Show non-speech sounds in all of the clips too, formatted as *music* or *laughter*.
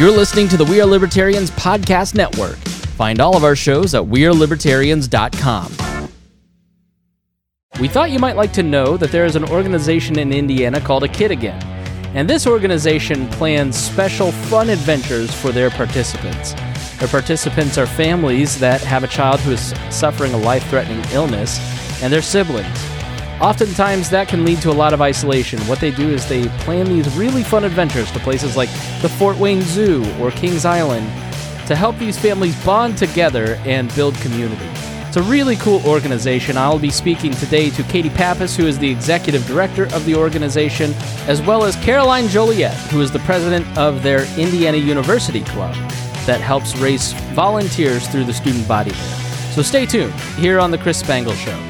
You're listening to the We Are Libertarians Podcast Network. Find all of our shows at WeareLibertarians.com. We thought you might like to know that there is an organization in Indiana called A Kid Again, and this organization plans special fun adventures for their participants. Their participants are families that have a child who is suffering a life threatening illness and their siblings. Oftentimes, that can lead to a lot of isolation. What they do is they plan these really fun adventures to places like the Fort Wayne Zoo or Kings Island to help these families bond together and build community. It's a really cool organization. I'll be speaking today to Katie Pappas, who is the executive director of the organization, as well as Caroline Joliet, who is the president of their Indiana University Club that helps raise volunteers through the student body. So stay tuned here on The Chris Spangle Show.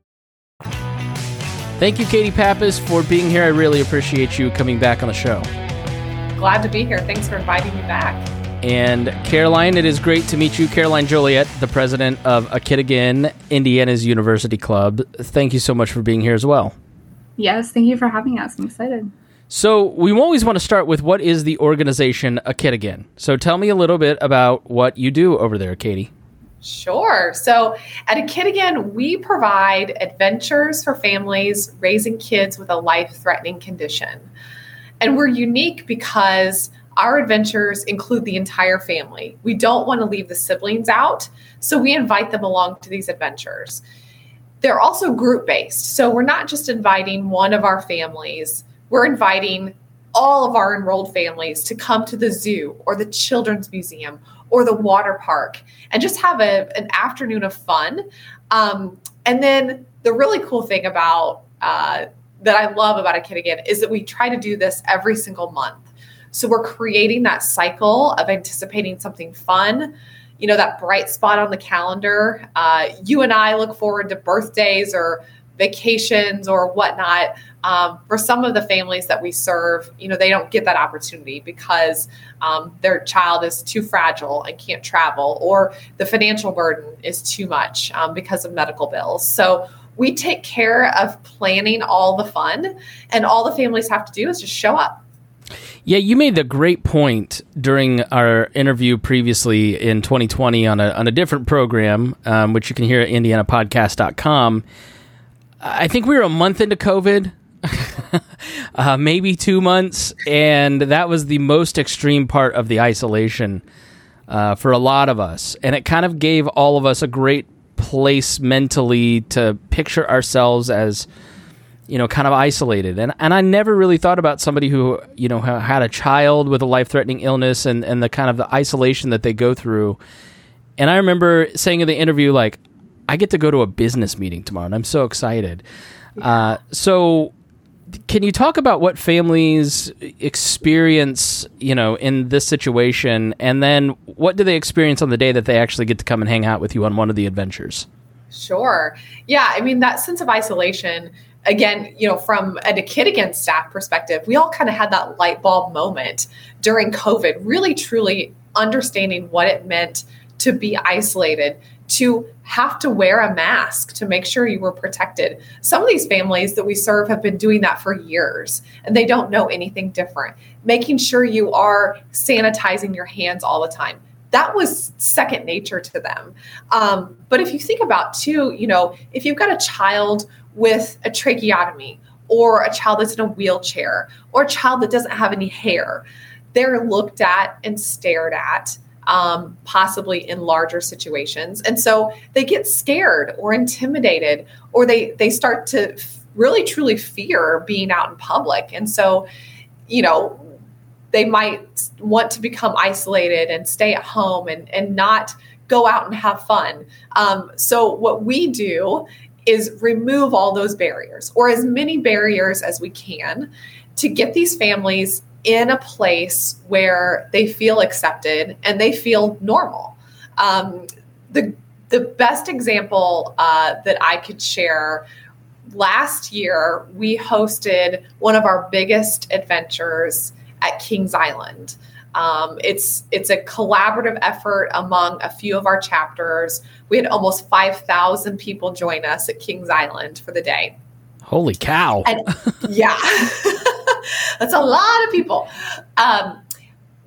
Thank you, Katie Pappas, for being here. I really appreciate you coming back on the show. Glad to be here. Thanks for inviting me back. And Caroline, it is great to meet you. Caroline Joliet, the president of A Kid Again, Indiana's University Club. Thank you so much for being here as well. Yes, thank you for having us. I'm excited. So, we always want to start with what is the organization A Kid Again? So, tell me a little bit about what you do over there, Katie. Sure. So at A Kid Again, we provide adventures for families raising kids with a life threatening condition. And we're unique because our adventures include the entire family. We don't want to leave the siblings out, so we invite them along to these adventures. They're also group based. So we're not just inviting one of our families, we're inviting all of our enrolled families to come to the zoo or the children's museum or the water park and just have a, an afternoon of fun. Um, and then the really cool thing about uh, that I love about a kid again is that we try to do this every single month. So we're creating that cycle of anticipating something fun, you know, that bright spot on the calendar. Uh, you and I look forward to birthdays or vacations or whatnot. Um, for some of the families that we serve, you know, they don't get that opportunity because um, their child is too fragile and can't travel, or the financial burden is too much um, because of medical bills. So we take care of planning all the fun, and all the families have to do is just show up. Yeah, you made the great point during our interview previously in 2020 on a, on a different program, um, which you can hear at indianapodcast.com. I think we were a month into COVID, *laughs* uh, maybe two months, and that was the most extreme part of the isolation uh, for a lot of us. And it kind of gave all of us a great place mentally to picture ourselves as you know kind of isolated and and I never really thought about somebody who you know had a child with a life-threatening illness and and the kind of the isolation that they go through and I remember saying in the interview like I get to go to a business meeting tomorrow and I'm so excited uh, so can you talk about what families experience, you know, in this situation, and then what do they experience on the day that they actually get to come and hang out with you on one of the adventures? Sure. Yeah, I mean that sense of isolation. Again, you know, from a kid again staff perspective, we all kind of had that light bulb moment during COVID, really truly understanding what it meant to be isolated, to have to wear a mask to make sure you were protected. Some of these families that we serve have been doing that for years and they don't know anything different. Making sure you are sanitizing your hands all the time. That was second nature to them. Um, but if you think about, too, you know, if you've got a child with a tracheotomy or a child that's in a wheelchair or a child that doesn't have any hair, they're looked at and stared at um, possibly in larger situations. And so they get scared or intimidated, or they they start to really truly fear being out in public. And so, you know, they might want to become isolated and stay at home and and not go out and have fun. Um, so what we do is remove all those barriers or as many barriers as we can to get these families in a place where they feel accepted and they feel normal. Um, the the best example uh, that I could share last year, we hosted one of our biggest adventures at Kings Island. Um, it's it's a collaborative effort among a few of our chapters. We had almost five thousand people join us at Kings Island for the day. Holy cow! And, yeah, *laughs* *laughs* that's a lot of people. Um,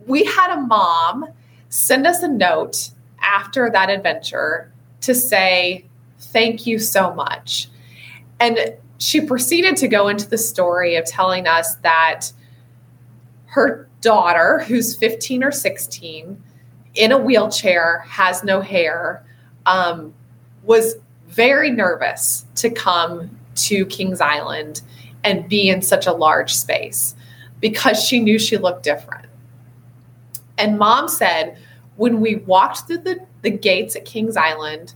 we had a mom send us a note after that adventure to say thank you so much, and she proceeded to go into the story of telling us that her daughter, who's 15 or 16, in a wheelchair, has no hair, um, was very nervous to come to Kings Island and be in such a large space because she knew she looked different. And mom said, when we walked through the, the gates at Kings Island,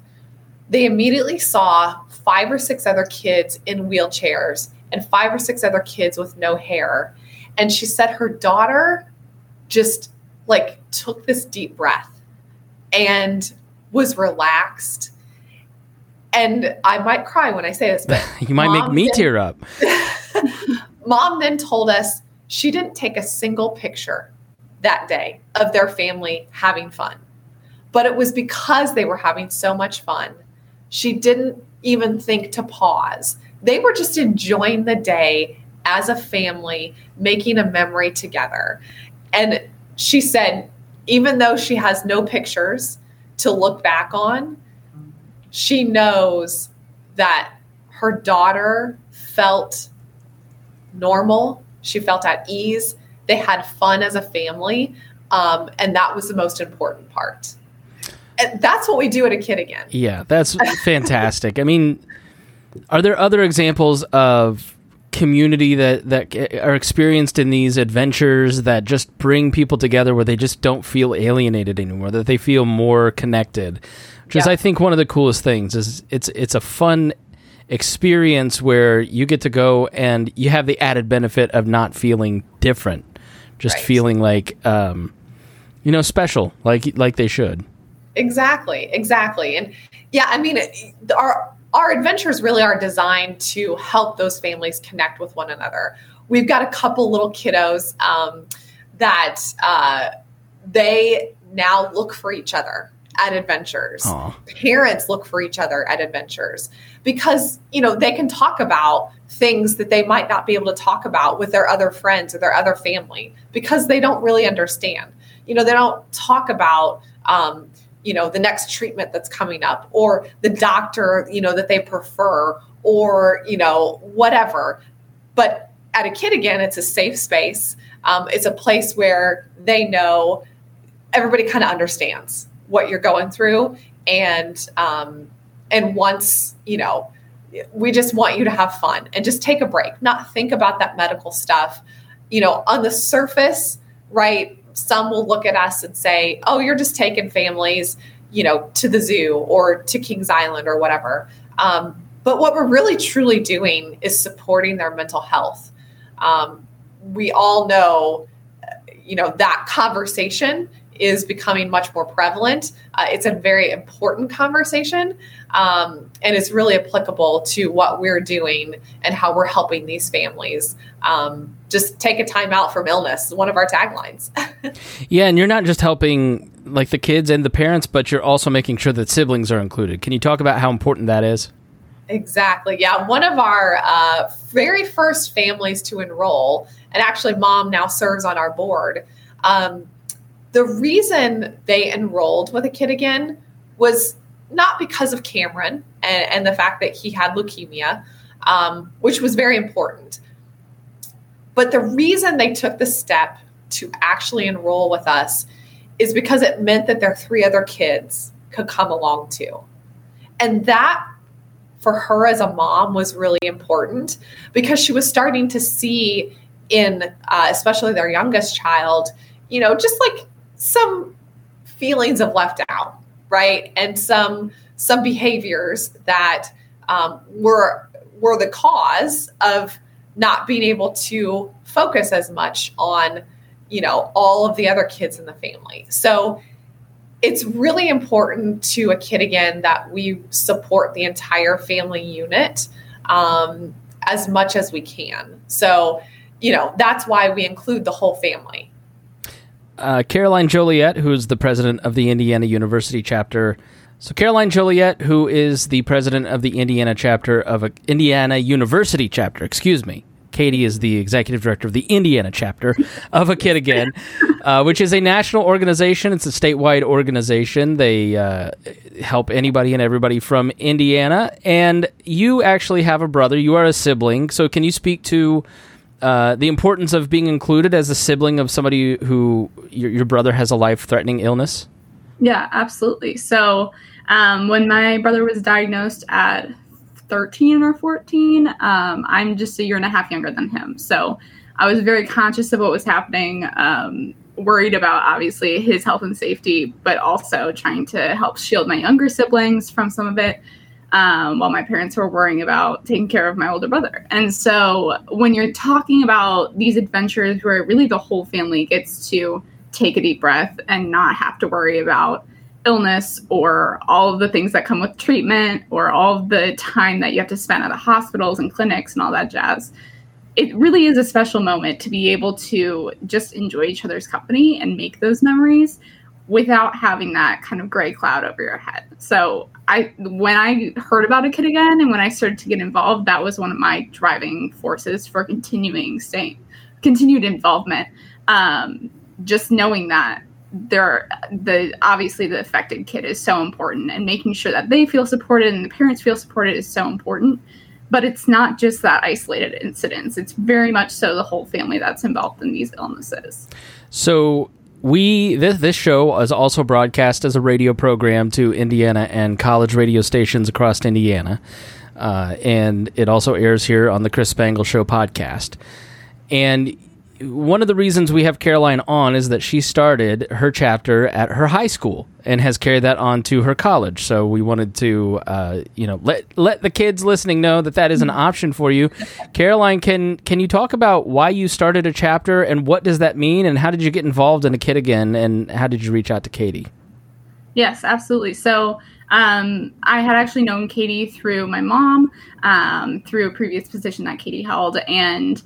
they immediately saw five or six other kids in wheelchairs and five or six other kids with no hair. And she said her daughter just like took this deep breath and was relaxed. And I might cry when I say this, but *laughs* you might make me then, tear up. *laughs* *laughs* mom then told us she didn't take a single picture that day of their family having fun. But it was because they were having so much fun. She didn't even think to pause. They were just enjoying the day as a family, making a memory together. And she said, even though she has no pictures to look back on, she knows that her daughter felt normal. She felt at ease. They had fun as a family. Um, and that was the most important part. And that's what we do at a kid again. Yeah, that's fantastic. I mean, are there other examples of community that that are experienced in these adventures that just bring people together where they just don't feel alienated anymore that they feel more connected which yeah. is i think one of the coolest things is it's it's a fun experience where you get to go and you have the added benefit of not feeling different just right. feeling like um, you know special like like they should exactly exactly and yeah i mean our our adventures really are designed to help those families connect with one another. We've got a couple little kiddos um, that uh, they now look for each other at adventures. Aww. Parents look for each other at adventures because, you know, they can talk about things that they might not be able to talk about with their other friends or their other family because they don't really understand. You know, they don't talk about um, you know the next treatment that's coming up or the doctor you know that they prefer or you know whatever but at a kid again it's a safe space um, it's a place where they know everybody kind of understands what you're going through and um, and once you know we just want you to have fun and just take a break not think about that medical stuff you know on the surface right some will look at us and say, "Oh, you're just taking families, you know, to the zoo or to Kings Island or whatever." Um, but what we're really truly doing is supporting their mental health. Um, we all know, you know, that conversation is becoming much more prevalent. Uh, it's a very important conversation, um, and it's really applicable to what we're doing and how we're helping these families. Um, just take a time out from illness. One of our taglines. *laughs* yeah, and you're not just helping like the kids and the parents, but you're also making sure that siblings are included. Can you talk about how important that is? Exactly. Yeah. One of our uh, very first families to enroll, and actually, mom now serves on our board. Um, the reason they enrolled with a kid again was not because of Cameron and, and the fact that he had leukemia, um, which was very important. But the reason they took the step to actually enroll with us is because it meant that their three other kids could come along too. And that for her as a mom was really important because she was starting to see in uh, especially their youngest child, you know, just like some feelings of left out, right? And some some behaviors that um, were were the cause of not being able to focus as much on you know, all of the other kids in the family. So it's really important to a kid again that we support the entire family unit um, as much as we can. So, you know, that's why we include the whole family. Uh, Caroline Joliet, who is the president of the Indiana University chapter. So, Caroline Joliet, who is the president of the Indiana chapter of Indiana University chapter, excuse me, Katie is the executive director of the Indiana chapter of A Kid Again, uh, which is a national organization. It's a statewide organization. They uh, help anybody and everybody from Indiana. And you actually have a brother. You are a sibling. So, can you speak to uh, the importance of being included as a sibling of somebody who your, your brother has a life threatening illness? Yeah, absolutely. So, um, when my brother was diagnosed at 13 or 14. Um, I'm just a year and a half younger than him. So I was very conscious of what was happening, um, worried about obviously his health and safety, but also trying to help shield my younger siblings from some of it. Um, while my parents were worrying about taking care of my older brother. And so when you're talking about these adventures where really the whole family gets to take a deep breath and not have to worry about illness or all of the things that come with treatment or all of the time that you have to spend at the hospitals and clinics and all that jazz. It really is a special moment to be able to just enjoy each other's company and make those memories without having that kind of gray cloud over your head. So I when I heard about a kid again and when I started to get involved, that was one of my driving forces for continuing staying continued involvement. Um, just knowing that there the obviously the affected kid is so important and making sure that they feel supported and the parents feel supported is so important but it's not just that isolated incidents it's very much so the whole family that's involved in these illnesses so we this this show is also broadcast as a radio program to Indiana and college radio stations across Indiana, uh, and it also airs here on the Chris Spangle Show podcast. And one of the reasons we have Caroline on is that she started her chapter at her high school and has carried that on to her college. So we wanted to, uh, you know, let let the kids listening know that that is an option for you. Caroline, can can you talk about why you started a chapter and what does that mean and how did you get involved in a kid again and how did you reach out to Katie? Yes, absolutely. So um, I had actually known Katie through my mom, um, through a previous position that Katie held, and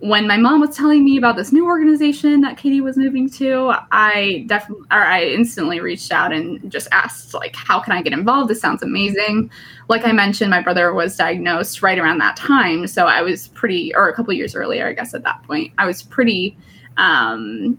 when my mom was telling me about this new organization that Katie was moving to, I definitely or I instantly reached out and just asked like how can I get involved? This sounds amazing. Like I mentioned, my brother was diagnosed right around that time, so I was pretty or a couple years earlier, I guess at that point. I was pretty um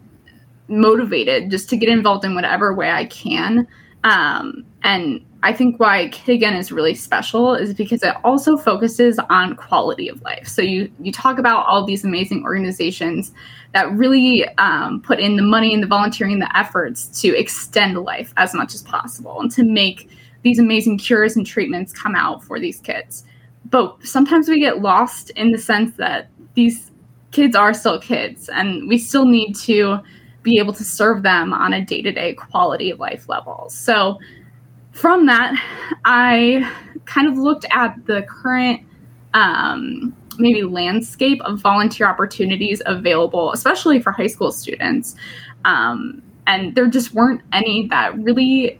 motivated just to get involved in whatever way I can. Um and I think why Kid Again is really special is because it also focuses on quality of life. So you you talk about all these amazing organizations that really um, put in the money and the volunteering, and the efforts to extend life as much as possible and to make these amazing cures and treatments come out for these kids. But sometimes we get lost in the sense that these kids are still kids, and we still need to be able to serve them on a day to day quality of life level. So from that, I kind of looked at the current um, maybe landscape of volunteer opportunities available, especially for high school students. Um, and there just weren't any that really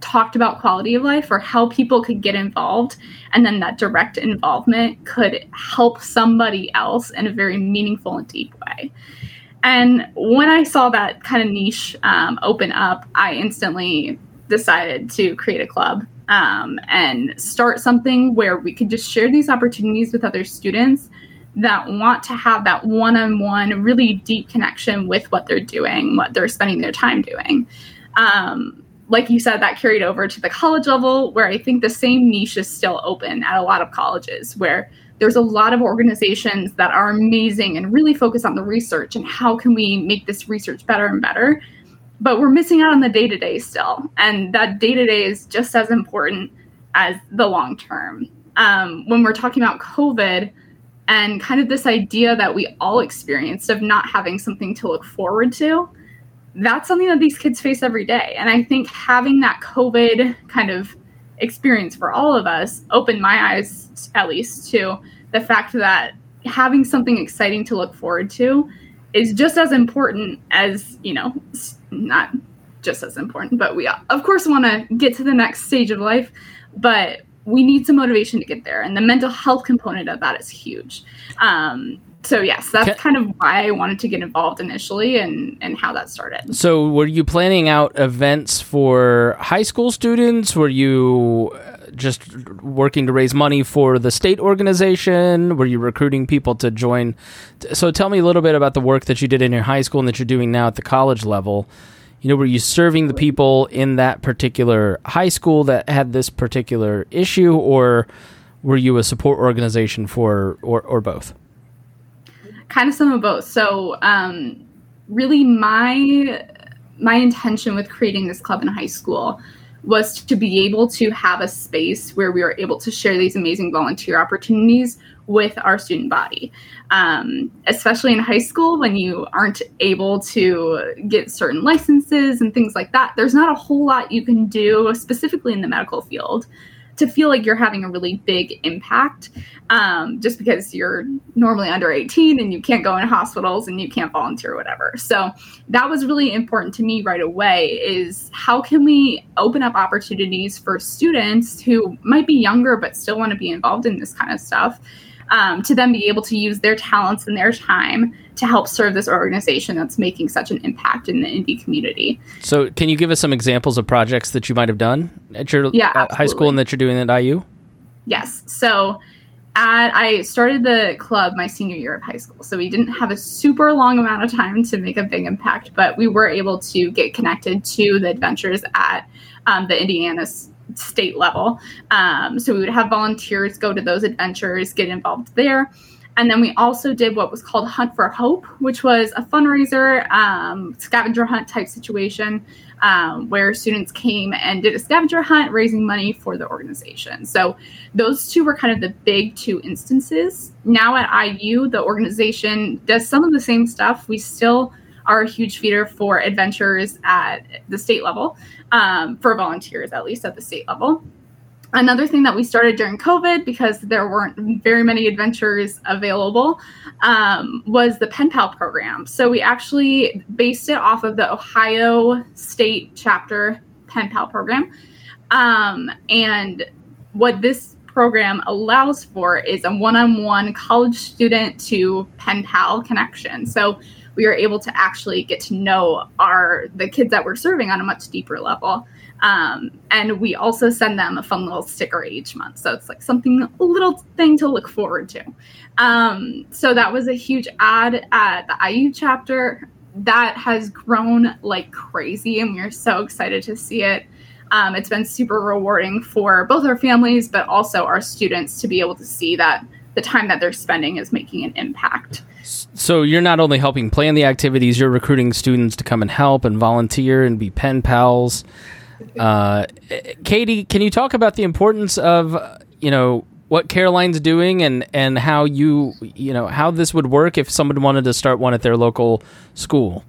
talked about quality of life or how people could get involved and then that direct involvement could help somebody else in a very meaningful and deep way and when i saw that kind of niche um, open up i instantly decided to create a club um, and start something where we could just share these opportunities with other students that want to have that one on one, really deep connection with what they're doing, what they're spending their time doing. Um, like you said, that carried over to the college level, where I think the same niche is still open at a lot of colleges, where there's a lot of organizations that are amazing and really focus on the research and how can we make this research better and better but we're missing out on the day to day still. And that day to day is just as important as the long term. Um, when we're talking about COVID and kind of this idea that we all experienced of not having something to look forward to, that's something that these kids face every day. And I think having that COVID kind of experience for all of us opened my eyes, at least, to the fact that having something exciting to look forward to is just as important as you know not just as important but we of course want to get to the next stage of life but we need some motivation to get there and the mental health component of that is huge. Um, so yes that's kind of why i wanted to get involved initially and and how that started. So were you planning out events for high school students? Were you just working to raise money for the state organization? Were you recruiting people to join? So tell me a little bit about the work that you did in your high school and that you're doing now at the college level. You know, were you serving the people in that particular high school that had this particular issue, or were you a support organization for, or, or both? Kind of some of both. So, um, really, my my intention with creating this club in high school was to be able to have a space where we were able to share these amazing volunteer opportunities with our student body. Um, especially in high school, when you aren't able to get certain licenses and things like that, there's not a whole lot you can do, specifically in the medical field, to feel like you're having a really big impact um, just because you're normally under 18 and you can't go in hospitals and you can't volunteer whatever. So that was really important to me right away is how can we open up opportunities for students who might be younger but still want to be involved in this kind of stuff um, to then be able to use their talents and their time to help serve this organization that's making such an impact in the Indy community. So, can you give us some examples of projects that you might have done at your yeah, uh, high school and that you're doing at IU? Yes. So, at, I started the club my senior year of high school. So, we didn't have a super long amount of time to make a big impact, but we were able to get connected to the adventures at um, the Indiana state level. Um, so we would have volunteers go to those adventures, get involved there. And then we also did what was called Hunt for Hope, which was a fundraiser, um, scavenger hunt type situation um, where students came and did a scavenger hunt, raising money for the organization. So those two were kind of the big two instances. Now at IU, the organization does some of the same stuff. We still are a huge feeder for adventures at the state level um, for volunteers, at least at the state level. Another thing that we started during COVID, because there weren't very many adventures available, um, was the Pen Pal program. So we actually based it off of the Ohio State chapter Pen Pal program. Um, and what this program allows for is a one on one college student to pen pal connection. So we are able to actually get to know our the kids that we're serving on a much deeper level. Um, and we also send them a fun little sticker each month. So it's like something, a little thing to look forward to. Um, so that was a huge ad at the IU chapter. That has grown like crazy, and we're so excited to see it. Um, it's been super rewarding for both our families, but also our students to be able to see that the time that they're spending is making an impact. So you're not only helping plan the activities, you're recruiting students to come and help and volunteer and be pen pals. Uh, Katie, can you talk about the importance of you know what Caroline's doing and and how you you know how this would work if someone wanted to start one at their local school?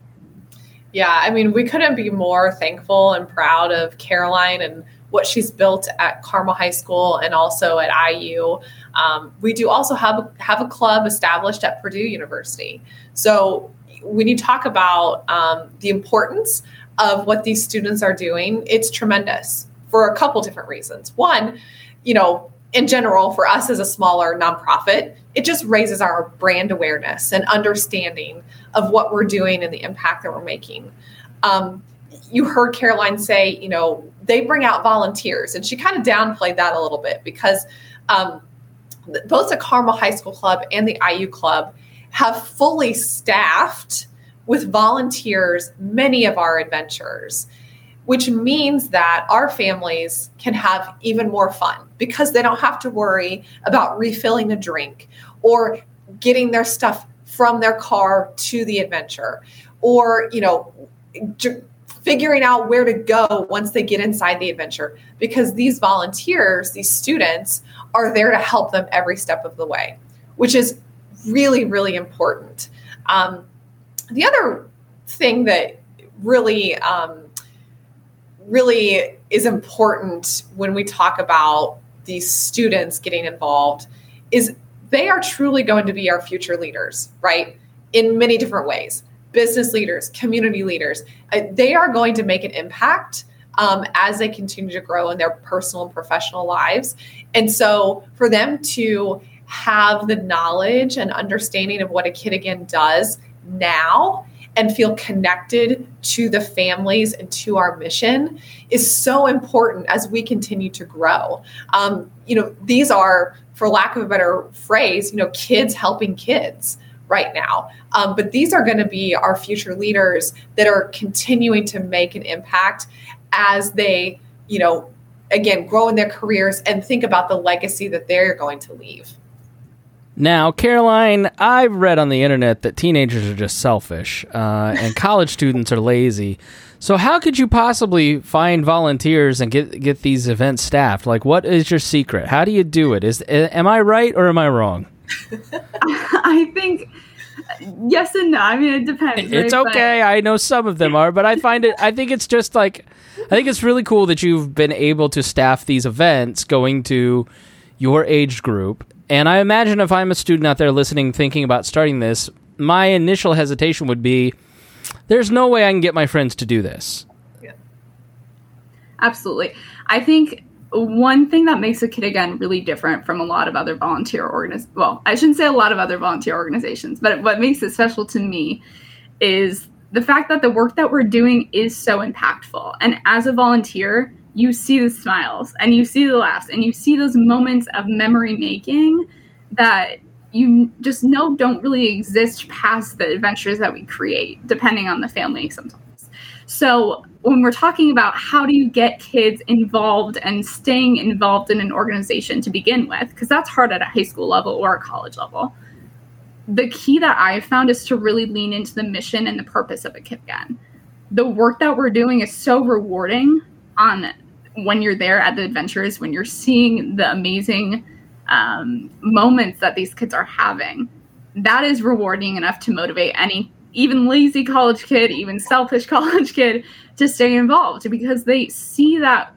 Yeah, I mean, we couldn't be more thankful and proud of Caroline and what she's built at Carmel High School and also at IU. Um, we do also have have a club established at Purdue University. So when you talk about um, the importance of what these students are doing, it's tremendous for a couple different reasons. One, you know, in general, for us as a smaller nonprofit, it just raises our brand awareness and understanding of what we're doing and the impact that we're making. Um, you heard Caroline say, you know, they bring out volunteers, and she kind of downplayed that a little bit because um, both the Carmel High School Club and the IU Club have fully staffed with volunteers many of our adventures, which means that our families can have even more fun because they don't have to worry about refilling a drink or getting their stuff from their car to the adventure or, you know, figuring out where to go once they get inside the adventure because these volunteers, these students, are there to help them every step of the way, which is really, really important. Um, the other thing that really, um, really is important when we talk about these students getting involved is they are truly going to be our future leaders, right? in many different ways business leaders, community leaders. Uh, they are going to make an impact um, as they continue to grow in their personal and professional lives. And so for them to have the knowledge and understanding of what a kid again does now and feel connected to the families and to our mission is so important as we continue to grow. Um, you know, these are, for lack of a better phrase, you know, kids helping kids right now. Um, but these are going to be our future leaders that are continuing to make an impact as they, you know, again, grow in their careers and think about the legacy that they're going to leave. Now, Caroline, I've read on the internet that teenagers are just selfish uh, and college students are lazy. So, how could you possibly find volunteers and get get these events staffed? Like, what is your secret? How do you do it? Is am I right or am I wrong? *laughs* I think yes and no. I mean, it depends. It's right? okay. But... I know some of them are, but I find it. I think it's just like I think it's really cool that you've been able to staff these events going to your age group. And I imagine if I'm a student out there listening, thinking about starting this, my initial hesitation would be there's no way I can get my friends to do this. Yeah. Absolutely. I think one thing that makes a kid again really different from a lot of other volunteer organizations well i shouldn't say a lot of other volunteer organizations but what makes it special to me is the fact that the work that we're doing is so impactful. And as a volunteer you see the smiles and you see the laughs and you see those moments of memory making that you just know don't really exist past the adventures that we create depending on the family sometimes so when we're talking about how do you get kids involved and staying involved in an organization to begin with, because that's hard at a high school level or a college level, the key that I've found is to really lean into the mission and the purpose of a kid again. The work that we're doing is so rewarding on when you're there at the adventures, when you're seeing the amazing um, moments that these kids are having. That is rewarding enough to motivate any even lazy college kid, even selfish *laughs* college kid to stay involved because they see that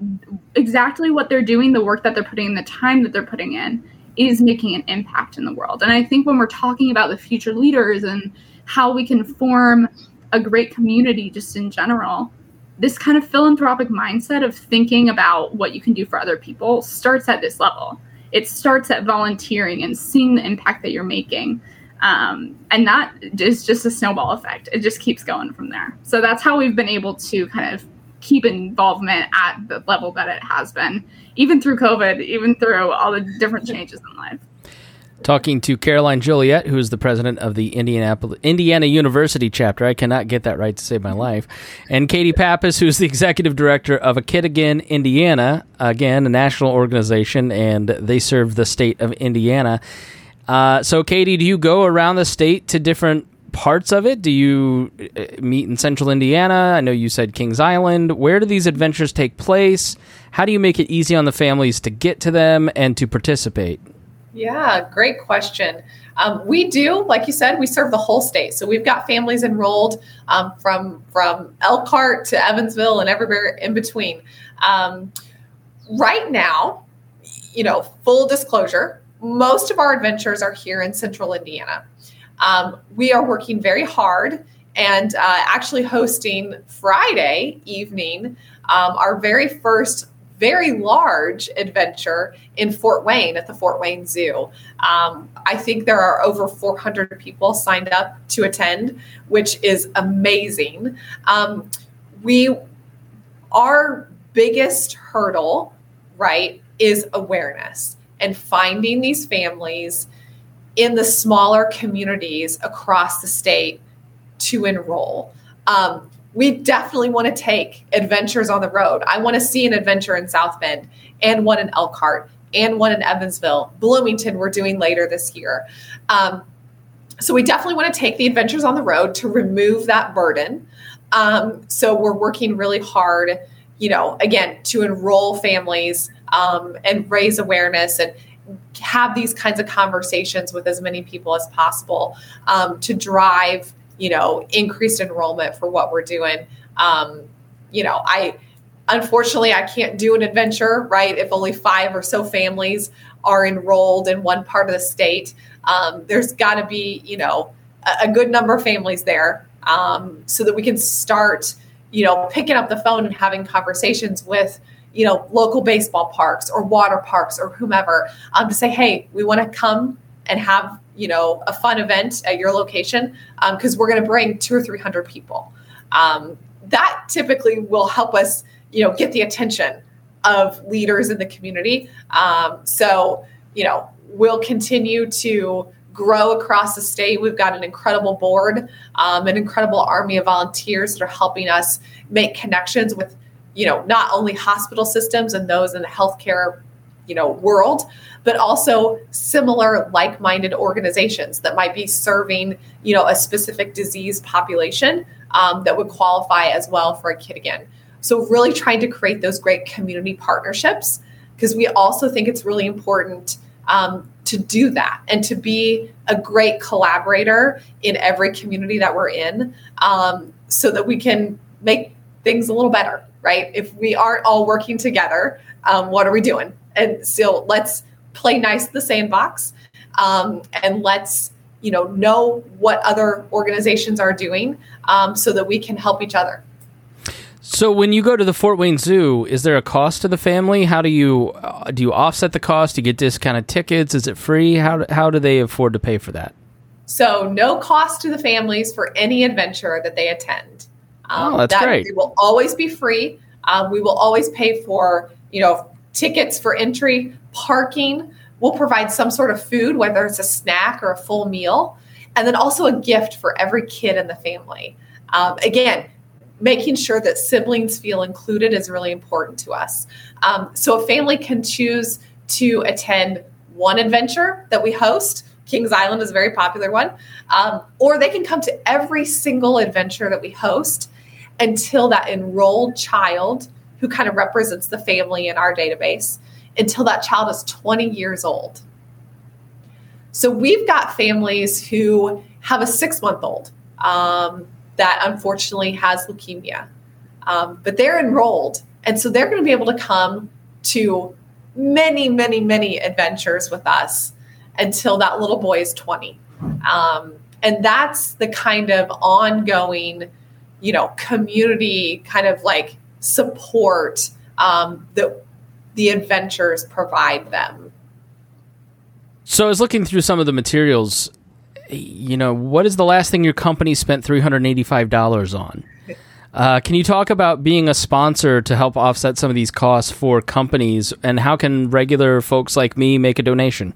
exactly what they're doing, the work that they're putting in, the time that they're putting in is making an impact in the world. And I think when we're talking about the future leaders and how we can form a great community just in general, this kind of philanthropic mindset of thinking about what you can do for other people starts at this level. It starts at volunteering and seeing the impact that you're making. Um, and that is just a snowball effect. It just keeps going from there. So that's how we've been able to kind of keep involvement at the level that it has been, even through COVID, even through all the different changes in life. Talking to Caroline Joliet, who is the president of the Indianapolis Indiana University chapter. I cannot get that right to save my life. And Katie Pappas, who's the executive director of A Kid Again Indiana, again, a national organization, and they serve the state of Indiana. Uh, so, Katie, do you go around the state to different parts of it? Do you uh, meet in central Indiana? I know you said Kings Island. Where do these adventures take place? How do you make it easy on the families to get to them and to participate? Yeah, great question. Um, we do, like you said, we serve the whole state. So we've got families enrolled um, from from Elkhart to Evansville and everywhere in between. Um, right now, you know, full disclosure, most of our adventures are here in central Indiana. Um, we are working very hard and uh, actually hosting Friday evening um, our very first very large adventure in Fort Wayne at the Fort Wayne Zoo. Um, I think there are over 400 people signed up to attend, which is amazing. Um, we, our biggest hurdle, right, is awareness and finding these families in the smaller communities across the state to enroll. Um, we definitely want to take adventures on the road. I want to see an adventure in South Bend and one in Elkhart and one in Evansville. Bloomington, we're doing later this year. Um, so we definitely want to take the adventures on the road to remove that burden. Um, so we're working really hard, you know, again, to enroll families um, and raise awareness and have these kinds of conversations with as many people as possible um, to drive you know increased enrollment for what we're doing. Um, you know i unfortunately i can't do an adventure right if only five or so families are enrolled in one part of the state. Um, there's got to be you know a, a good number of families there um, so that we can start, you know, picking up the phone and having conversations with, you know, local baseball parks or water parks or whomever um, to say, hey, we want to come and have, you know, a fun event at your location because um, we're going to bring two or 300 people. Um, that typically will help us, you know, get the attention of leaders in the community. Um, so, you know, we'll continue to grow across the state. We've got an incredible board, um, an incredible army of volunteers that are helping us make connections with, you know, not only hospital systems and those in the healthcare, you know, world, but also similar like-minded organizations that might be serving, you know, a specific disease population um, that would qualify as well for a kid again. So really trying to create those great community partnerships because we also think it's really important um, to do that and to be a great collaborator in every community that we're in um, so that we can make things a little better, right? If we aren't all working together, um, what are we doing? And so let's play nice the sandbox um, and let's you know know what other organizations are doing um, so that we can help each other so when you go to the Fort Wayne Zoo, is there a cost to the family? How do you uh, do you offset the cost? Do you get discounted tickets? Is it free? How how do they afford to pay for that? So no cost to the families for any adventure that they attend. Um, oh, that's that great. It will always be free. Um, we will always pay for you know tickets for entry, parking. We'll provide some sort of food, whether it's a snack or a full meal, and then also a gift for every kid in the family. Um, again, making sure that siblings feel included is really important to us. Um, so a family can choose to attend one adventure that we host. Kings Island is a very popular one. Um, or they can come to every single adventure that we host until that enrolled child, who kind of represents the family in our database, until that child is 20 years old. So we've got families who have a six month old. Um, that unfortunately has leukemia. Um, but they're enrolled. And so they're going to be able to come to many, many, many adventures with us until that little boy is 20. Um, and that's the kind of ongoing, you know, community kind of like support um, that the adventures provide them. So I was looking through some of the materials you know, what is the last thing your company spent $385 on? Uh, can you talk about being a sponsor to help offset some of these costs for companies, and how can regular folks like me make a donation?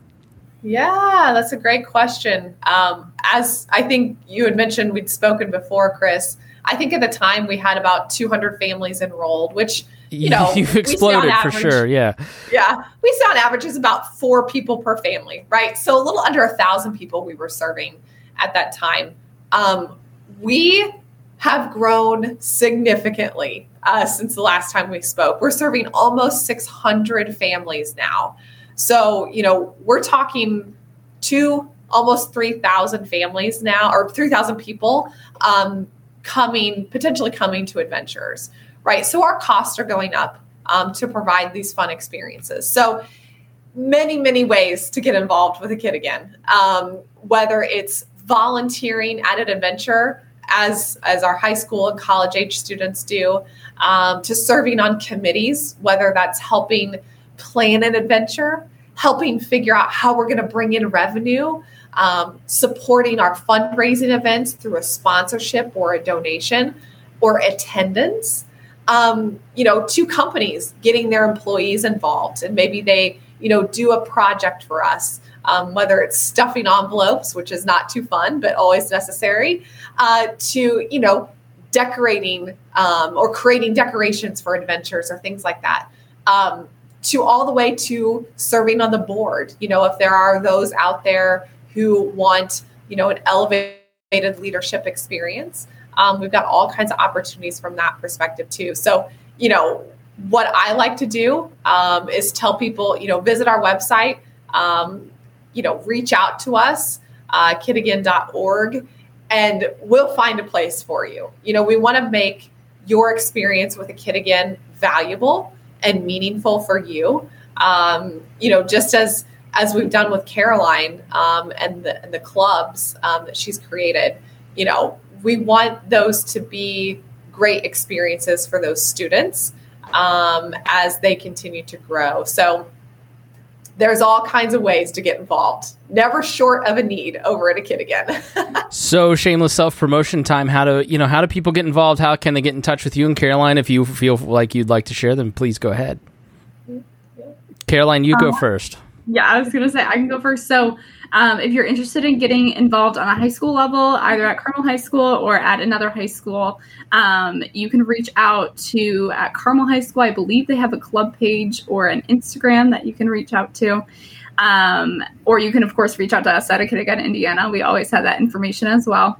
Yeah, that's a great question. Um, as I think you had mentioned, we'd spoken before, Chris. I think at the time we had about 200 families enrolled, which you know *laughs* you've exploded average, for sure. Yeah, yeah, we saw on average is about four people per family, right? So a little under a thousand people we were serving at that time. Um, we have grown significantly uh, since the last time we spoke. We're serving almost 600 families now. So you know we're talking to almost 3,000 families now, or 3,000 people um, coming, potentially coming to adventures, right? So our costs are going up um, to provide these fun experiences. So many, many ways to get involved with a kid again, um, whether it's volunteering at an adventure as as our high school and college age students do um, to serving on committees whether that's helping plan an adventure helping figure out how we're going to bring in revenue um, supporting our fundraising events through a sponsorship or a donation or attendance. Um, you know, to companies getting their employees involved, and maybe they, you know, do a project for us, um, whether it's stuffing envelopes, which is not too fun but always necessary, uh, to you know, decorating um, or creating decorations for adventures or things like that. Um, to all the way to serving on the board. You know, if there are those out there who want, you know, an elevated leadership experience. Um, we've got all kinds of opportunities from that perspective too. So, you know, what I like to do um, is tell people, you know, visit our website, um, you know, reach out to us, uh, kidagain.org, and we'll find a place for you. You know, we want to make your experience with a kid again valuable and meaningful for you. Um, you know, just as as we've done with Caroline um, and, the, and the clubs um, that she's created, you know, we want those to be great experiences for those students um, as they continue to grow. So there's all kinds of ways to get involved. Never short of a need over at a kid again. *laughs* so shameless self promotion time. How do you know? How do people get involved? How can they get in touch with you and Caroline? If you feel like you'd like to share them, please go ahead. Caroline, you go uh, first. Yeah, I was gonna say I can go first. So um, if you're interested in getting involved on a high school level, either at Carmel High School or at another high school, um, you can reach out to at Carmel High School. I believe they have a club page or an Instagram that you can reach out to. Um, or you can, of course, reach out to us at A Kid Again, Indiana. We always have that information as well.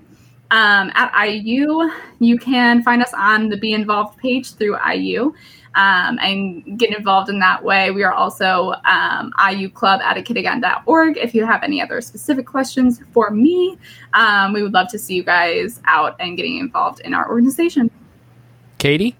Um, at IU, you can find us on the Be Involved page through IU um, and get involved in that way. We are also um, IU Club at akidagain.org. If you have any other specific questions for me, um, we would love to see you guys out and getting involved in our organization. Katie?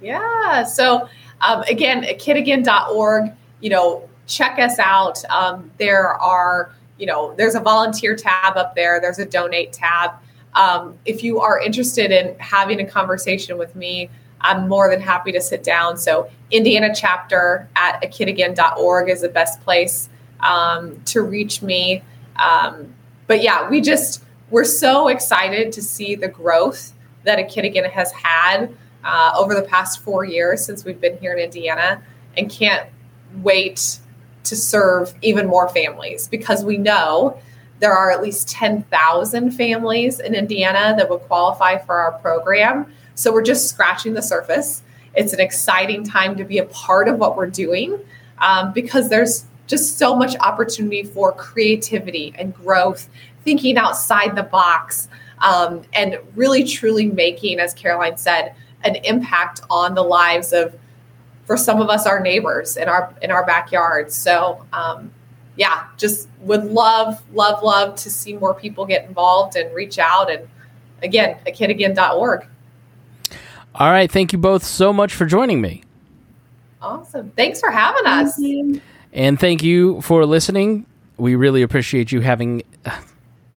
Yeah. So, um, again, akidagain.org, you know, check us out. Um, there are, you know, there's a volunteer tab up there, there's a donate tab. Um, if you are interested in having a conversation with me, I'm more than happy to sit down. So, Indiana chapter at akidagain.org is the best place um, to reach me. Um, but yeah, we just, we're so excited to see the growth that A Kid Again has had uh, over the past four years since we've been here in Indiana and can't wait to serve even more families because we know there are at least 10,000 families in Indiana that would qualify for our program. So we're just scratching the surface. It's an exciting time to be a part of what we're doing um, because there's just so much opportunity for creativity and growth, thinking outside the box, um, and really truly making, as Caroline said, an impact on the lives of, for some of us, our neighbors in our in our backyards. So, um, yeah, just would love, love, love to see more people get involved and reach out. And again, akidagain.org. All right. Thank you both so much for joining me. Awesome. Thanks for having us. And thank you for listening. We really appreciate you having